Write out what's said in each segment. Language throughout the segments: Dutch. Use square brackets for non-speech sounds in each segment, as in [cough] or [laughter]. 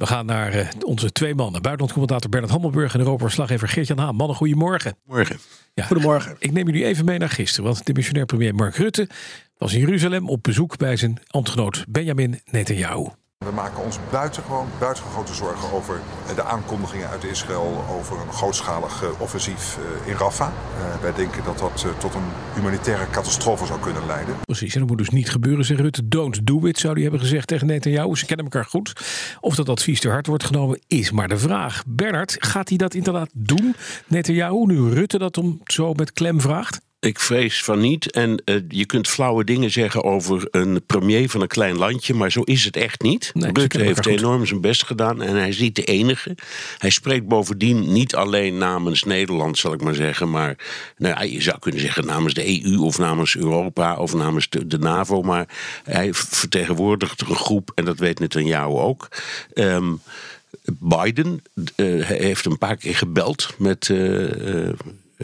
We gaan naar uh, onze twee mannen. Buitenlandcommentator Bernard Hammelburg en Europa-verslaggever Geert-Jan Haan. Mannen, goedemorgen. Morgen. Ja, Goedemorgen. Ik neem jullie even mee naar gisteren. Want de missionair premier Mark Rutte was in Jeruzalem op bezoek bij zijn ambtgenoot Benjamin Netanyahu. We maken ons buitengewoon, grote zorgen over de aankondigingen uit Israël over een grootschalig eh, offensief eh, in Rafah. Wij denken dat dat tot een humanitaire catastrofe zou kunnen leiden. Precies, en dat moet dus niet gebeuren, zegt Rutte. Don't do it, zou hij hebben gezegd tegen Netanyahu. Ze kennen elkaar goed. Of dat advies te hard wordt genomen, is maar de vraag. Bernard, gaat hij dat inderdaad doen? Netanyahu, nu Rutte dat om zo met klem vraagt? Ik vrees van niet. En uh, je kunt flauwe dingen zeggen over een premier van een klein landje, maar zo is het echt niet. Nee, Rutte heeft enorm zijn best gedaan en hij is niet de enige. Hij spreekt bovendien niet alleen namens Nederland, zal ik maar zeggen, maar nou, je zou kunnen zeggen namens de EU of namens Europa of namens de, de NAVO, maar hij vertegenwoordigt een groep en dat weet Netanyahu ook. Um, Biden uh, heeft een paar keer gebeld met. Uh,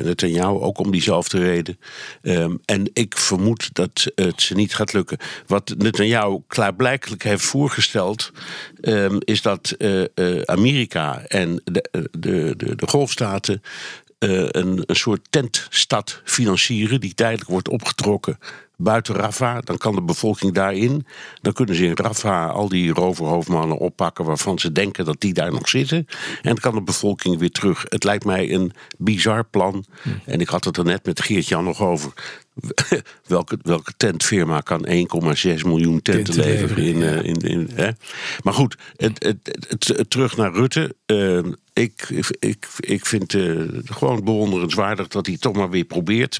Netanyahu, ook om diezelfde reden. Um, en ik vermoed dat het ze niet gaat lukken. Wat Netanyahu klaarblijkelijk heeft voorgesteld, um, is dat uh, uh, Amerika en de, de, de, golfstaten een, een soort tentstad financieren die tijdelijk wordt opgetrokken buiten Rafah. Dan kan de bevolking daarin. Dan kunnen ze in Rafah al die roverhoofdmannen oppakken waarvan ze denken dat die daar nog zitten. En dan kan de bevolking weer terug. Het lijkt mij een bizar plan. En ik had het er net met Geert-Jan nog over. [laughs] welke, welke tentfirma kan 1,6 miljoen tenten, leveren? In, ja. in, in, hè? Maar goed, het, het, het, terug naar Rutte. Uh, ik, ik, ik vind uh, gewoon bewonderenswaardig dat hij het toch maar weer probeert.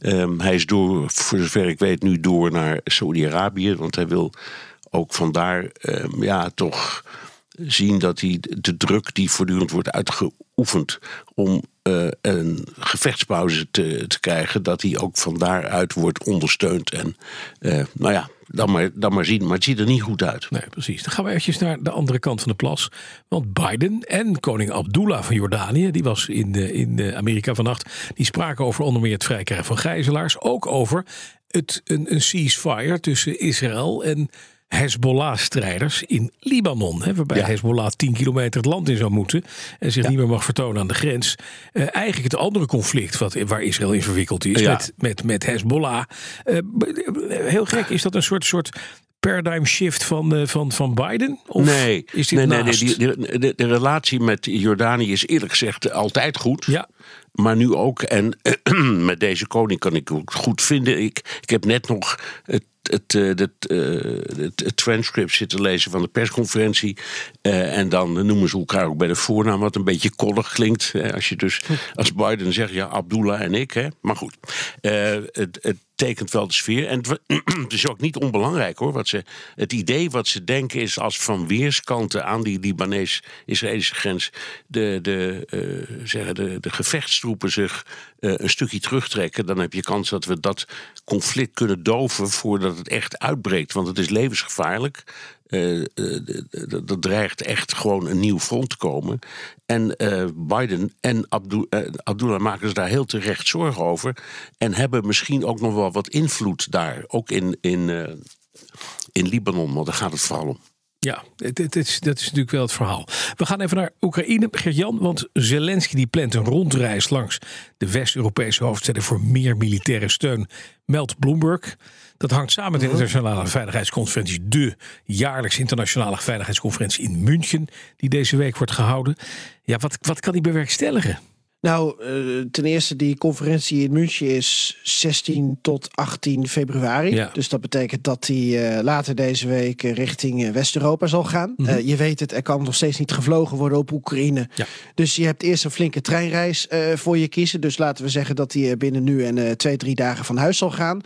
Um, hij is door, voor zover ik weet, nu door naar Saudi-Arabië. Want hij wil ook vandaar um, ja, toch zien dat hij de druk die voortdurend wordt uitgeoefend om uh, een gevechtspauze te, te krijgen, dat die ook van daaruit wordt ondersteund. En uh, nou ja, dan maar, dan maar zien. Maar het ziet er niet goed uit. Nee, precies. Dan gaan we eventjes naar de andere kant van de plas. Want Biden en koning Abdullah van Jordanië, die was in, de, in Amerika vannacht, die spraken over onder meer het vrijkrijgen van gijzelaars. Ook over het, een, een ceasefire tussen Israël en Hezbollah-strijders in Libanon. Hè, waarbij ja. Hezbollah 10 kilometer het land in zou moeten. En zich ja. niet meer mag vertonen aan de grens. Uh, eigenlijk het andere conflict wat, waar Israël in verwikkeld is. Ja. Met, met, met Hezbollah. Uh, heel gek, is dat een soort, soort paradigm shift van, uh, van, van Biden? Of nee, is dit nee, nee, naast? nee die, de, de, relatie met Jordanië is eerlijk gezegd altijd goed. Ja. Maar nu ook. En [clears throat] met deze koning kan ik het goed vinden. Ik, ik heb net nog het het, het, het, het, het transcript zitten lezen van de persconferentie. Uh, en dan noemen ze elkaar ook bij de voornaam, wat een beetje koddig klinkt. Hè, als je dus als Biden zegt, ja, Abdullah en ik. Hè. Maar goed, uh, het, het tekent wel de sfeer. En [clears throat] het is ook niet onbelangrijk hoor. Wat ze, het idee wat ze denken is als van weerskanten aan die Libanees-Israëlische grens de, de, uh, zeggen de, de gevechtstroepen zich uh, een stukje terugtrekken. Dan heb je kans dat we dat conflict kunnen doven voordat het echt uitbreekt. Want het is levensgevaarlijk. Uh, dat dreigt echt gewoon een nieuw front te komen. En uh, Biden en Abdu Abdullah maken zich daar heel terecht zorgen over. En hebben misschien ook nog wel wat invloed daar. Ook in, in, in Libanon, want daar gaat het vooral om. Ja, het, het is, dat is natuurlijk wel het verhaal. We gaan even naar Oekraïne, Gert-Jan. Want Zelensky die plant een rondreis langs de West-Europese hoofdsteden voor meer militaire steun, meldt Bloomberg. Dat hangt samen met de internationale veiligheidsconferentie, de jaarlijkse internationale veiligheidsconferentie in München, die deze week wordt gehouden. Ja, wat, wat kan die bewerkstelligen? Nou, uh, ten eerste, die conferentie in München is 16 tot 18 februari. Ja. Dus dat betekent dat die uh, later deze week richting uh, West-Europa zal gaan. Mm -hmm. je weet het, er kan nog steeds niet gevlogen worden op Oekraïne. Ja. Dus je hebt eerst een flinke treinreis voor je kiezen. Dus laten we zeggen dat die binnen nu en twee, drie dagen van huis zal gaan.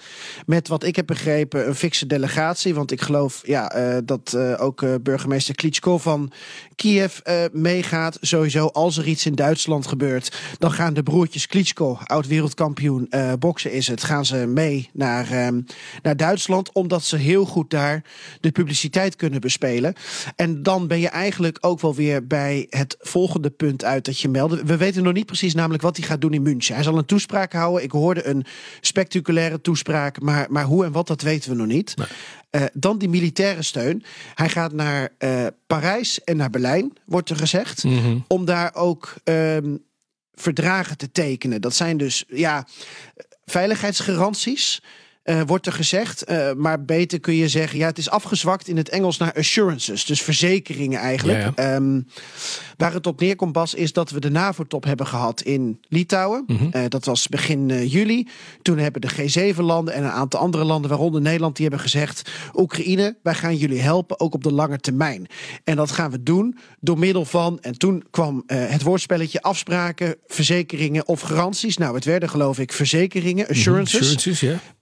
Met wat ik heb begrepen, een fikse delegatie. Want ik geloof ja, dat ook burgemeester Klitschko van Kiev meegaat. Sowieso, als er iets in Duitsland gebeurt Dan gaan de broertjes Klitschko, oud-wereldkampioen uh, boksen is het, gaan ze mee naar, ehm, naar Duitsland. Omdat ze heel goed daar de publiciteit kunnen bespelen. En dan ben je eigenlijk ook wel weer bij het volgende punt uit dat je meldde. We weten nog niet precies namelijk wat hij gaat doen in München. Hij zal een toespraak houden. Ik hoorde een spectaculaire toespraak, maar, maar hoe en wat, dat weten we nog niet. Uh, dan die militaire steun. Hij gaat naar uh, Parijs en naar Berlijn, wordt er gezegd. Mm -hmm. Om daar ook um, verdragen te tekenen. Dat zijn dus ja, veiligheidsgaranties. Uh, wordt er gezegd. Uh, maar beter kun je zeggen, ja, het is afgezwakt in het Engels naar assurances. Dus verzekeringen eigenlijk. Ja, ja. Um, waar het op neerkomt, Bas, is dat we de NAVO-top hebben gehad in Litouwen. Mm -hmm. uh, dat was begin juli. Toen hebben de G7-landen en een aantal andere landen, waaronder Nederland, die hebben gezegd: Oekraïne, wij gaan jullie helpen, ook op de lange termijn. En dat gaan we doen door middel van. En toen kwam het woordspelletje afspraken, verzekeringen of garanties. Nou, het werden geloof ik verzekeringen, assurances. Mm -hmm. assurances ja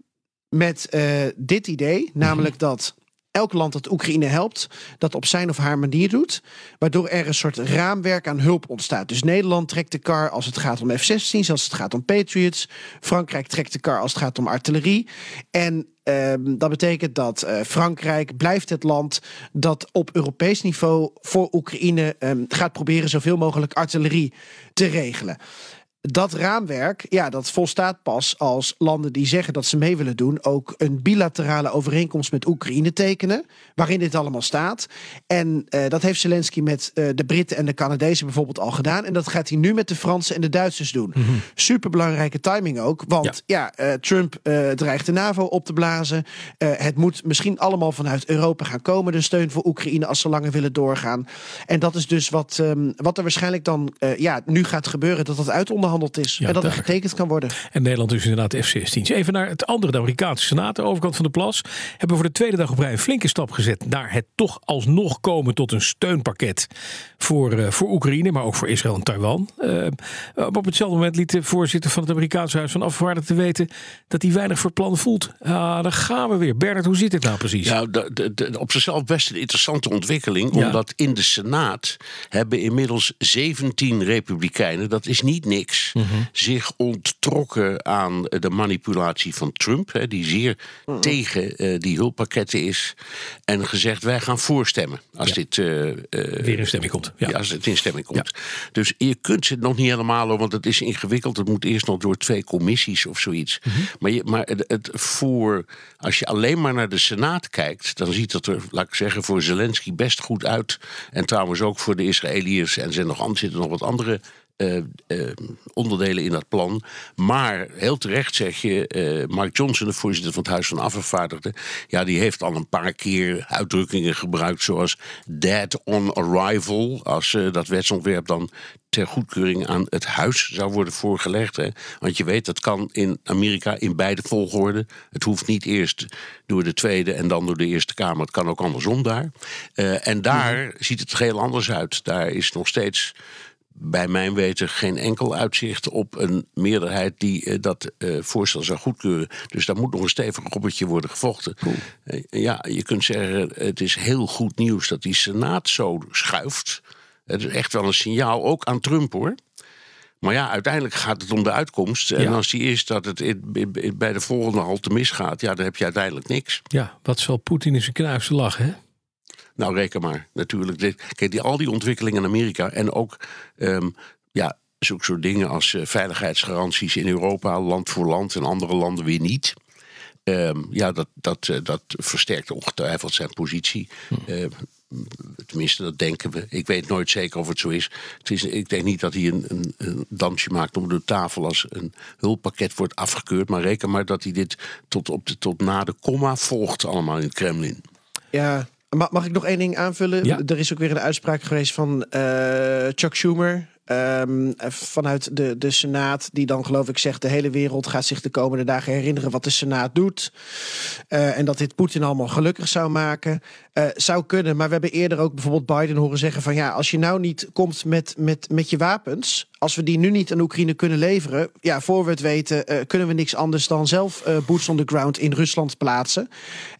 met uh, dit idee, namelijk mm -hmm. dat elk land dat Oekraïne helpt, dat op zijn of haar manier doet, waardoor er een soort raamwerk aan hulp ontstaat. Dus Nederland trekt de kar als het gaat om F-16's, als het gaat om Patriots. Frankrijk trekt de kar als het gaat om artillerie. En um, dat betekent dat uh, Frankrijk blijft het land dat op Europees niveau voor Oekraïne um, gaat proberen zoveel mogelijk artillerie te regelen dat raamwerk, ja, dat volstaat pas als landen die zeggen dat ze mee willen doen, ook een bilaterale overeenkomst met Oekraïne tekenen, waarin dit allemaal staat. En uh, dat heeft Zelensky met uh, de Britten en de Canadezen bijvoorbeeld al gedaan. En dat gaat hij nu met de Fransen en de Duitsers doen. Mm -hmm. Superbelangrijke timing ook, want ja, ja uh, Trump dreigt de NAVO op te blazen. het moet misschien allemaal vanuit Europa gaan komen, de steun voor Oekraïne als ze langer willen doorgaan. En dat is dus wat, um, wat er waarschijnlijk dan ja, nu gaat gebeuren, dat dat is. Ja, en dat er getekend kan worden. En Nederland dus inderdaad F-16's. Even naar het andere, de Amerikaanse Senaat, de overkant van de plas. Hebben voor de tweede dag op rij een flinke stap gezet naar het toch alsnog komen tot een steunpakket voor, uh, voor Oekraïne, maar ook voor Israël en Taiwan. Uh, op hetzelfde moment liet de voorzitter van het Amerikaanse Huis van Afgevaardigden te weten dat hij weinig voor plan voelt. Ah, dan gaan we weer. Bernard, hoe zit het nou precies? Ja, de, de, de, op zichzelf best een interessante ontwikkeling, ja. omdat in de Senaat hebben inmiddels 17 republikeinen, dat is niet niks, mm -hmm. zich onttrokken aan de manipulatie van Trump, hè, die zeer mm -hmm. tegen uh, die hulppakketten is, en gezegd wij gaan voorstemmen als ja. dit uh, uh, weer in stemming komt. Ja. ja. als het in stemming komt. Ja. Dus je kunt het nog niet helemaal, want het is ingewikkeld. Het moet eerst nog door twee commissies of zoiets. Mm -hmm. Maar, je, maar het, het, voor, als je alleen maar naar de Senaat kijkt, dan ziet het er, laat ik zeggen, voor Zelensky best goed uit. En trouwens ook voor de Israëliërs. En er zijn nog, zitten nog wat andere uh, uh, onderdelen in dat plan. Maar heel terecht zeg je, uh, Mark Johnson, de voorzitter van het Huis van Afgevaardigden, ja, die heeft al een paar keer uitdrukkingen gebruikt zoals dead on arrival, als dat wetsontwerp dan ter goedkeuring aan het huis zou worden voorgelegd. Hè? Want je weet, dat kan in Amerika in beide volgorde. Het hoeft niet eerst door de Tweede en dan door de Eerste Kamer. Het kan ook andersom daar. En daar ja. ziet het heel anders uit. Daar is nog steeds bij mijn weten geen enkel uitzicht op een meerderheid die uh, dat uh, voorstel zou goedkeuren. Dus daar moet nog een stevig robbertje worden gevochten. Cool. Uh, ja, je kunt zeggen, het is heel goed nieuws dat die Senaat zo schuift. Het is echt wel een signaal, ook aan Trump hoor. Maar ja, uiteindelijk gaat het om de uitkomst. En ja. als die is dat het bij de volgende halte misgaat, ja, dan heb je uiteindelijk niks. Ja, wat zal Poetin in zijn knuisten lachen, hè? Nou, reken maar, natuurlijk. Kijk, die, al die ontwikkelingen in Amerika en ook um, ja, zulke soort dingen als uh, veiligheidsgaranties in Europa, land voor land en andere landen weer niet. Um, ja, dat, dat, uh, dat versterkt ongetwijfeld zijn positie. Hm. Uh, tenminste, dat denken we. Ik weet nooit zeker of het zo is. Het is ik denk niet dat hij een, een, een dansje maakt om de tafel als een hulppakket wordt afgekeurd. Maar reken maar dat hij dit tot, op de, tot na de komma volgt allemaal in het Kremlin. Ja, Mag ik nog één ding aanvullen? Ja. Er is ook weer een uitspraak geweest van uh, Chuck Schumer. Um, vanuit de, de Senaat, die dan geloof ik zegt: de hele wereld gaat zich de komende dagen herinneren wat de Senaat doet. Uh, en dat dit Poetin allemaal gelukkig zou maken. Uh, zou kunnen, maar we hebben eerder ook bijvoorbeeld Biden horen zeggen: van ja, als je nou niet komt met, met, met je wapens, als we die nu niet aan Oekraïne kunnen leveren, ja, voor we het weten, uh, kunnen we niks anders dan zelf boots on the ground in Rusland plaatsen.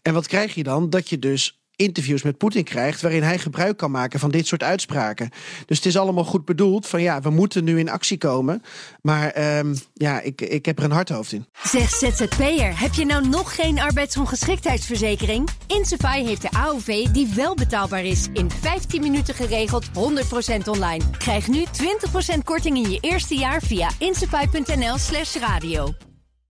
En wat krijg je dan? Dat je dus interviews met Poetin krijgt. waarin hij gebruik kan maken van dit soort uitspraken. Dus het is allemaal goed bedoeld. van ja, we moeten nu in actie komen. Maar ehm, ja, ik, ik heb er een hard hoofd in. Zeg ZZP'er, heb je nou nog geen arbeidsongeschiktheidsverzekering? Insafai heeft de AOV die wel betaalbaar is. In 15 minuten geregeld, 100% online. Krijg nu 20% korting in je eerste jaar via insafai.nl/slash radio.